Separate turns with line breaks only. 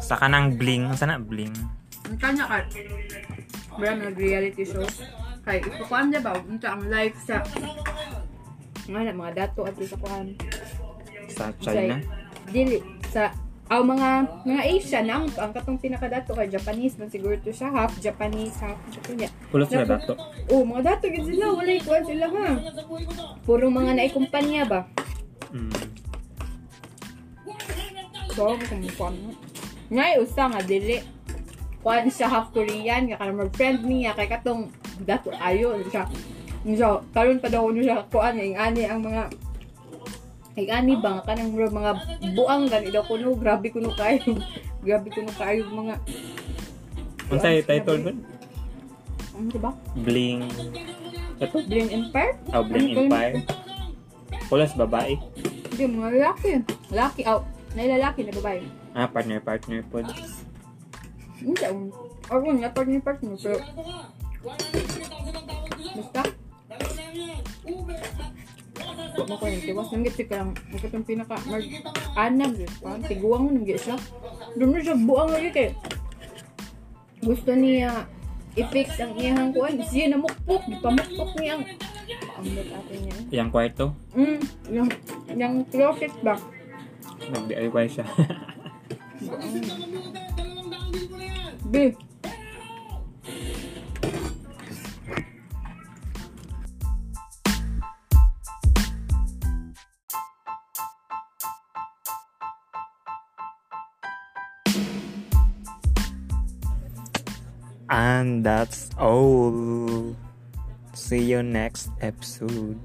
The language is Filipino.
Sa kanang bling. Sana bling.
Ang kanya ka, wala mga reality show. Kay, ipakuan niya ba? Unta ang life sa, nga na, mga dato at sa kuan.
Sa China.
Dili, sa, aw mga, mga Asian, ang, ang katong pinakadato kay Japanese, man siguro to siya, half Japanese, half, ito niya.
Kulo sila dato.
Oh, mga dato gid sila, wala ikuan sila ha. Puro mga naikumpanya ba?
Mm.
So, kung kuan mo. Ngay usa nga dili. Kuan siya half Korean, nga kana mag-friend niya kay katong dato ayo siya. So, karon pa daw niya kuan ing ani ang mga ing ani ba nga kanang mga buang gani daw kuno, grabe kuno kayo. grabe kuno kayo mga
Unsay title ko?
Ano diba?
Bling. Ito?
Bling Empire?
Oh, Bling
Ano
Empire. Kulas babae.
Hindi, mga lalaki. Lalaki, oh. Nailalaki na babae.
Ah, partner, partner po.
Hindi, um, or kung na partner partner, pero basta. Huwag mo ko yung tiwas. Nanggit ka lang. Huwag itong pinaka, mag, anag, eh. Parang tiguang mo, nanggit siya. Doon na siya buang lagi kay. Gusto niya i-fix ang iyang kuan. Siya namukpok. Pamukpok niya ang paambot atin niya.
Yang kwarto.
Mm, yung, yung closet ba?
Nag-DIY siya.
B.
And that's all. See you next episode.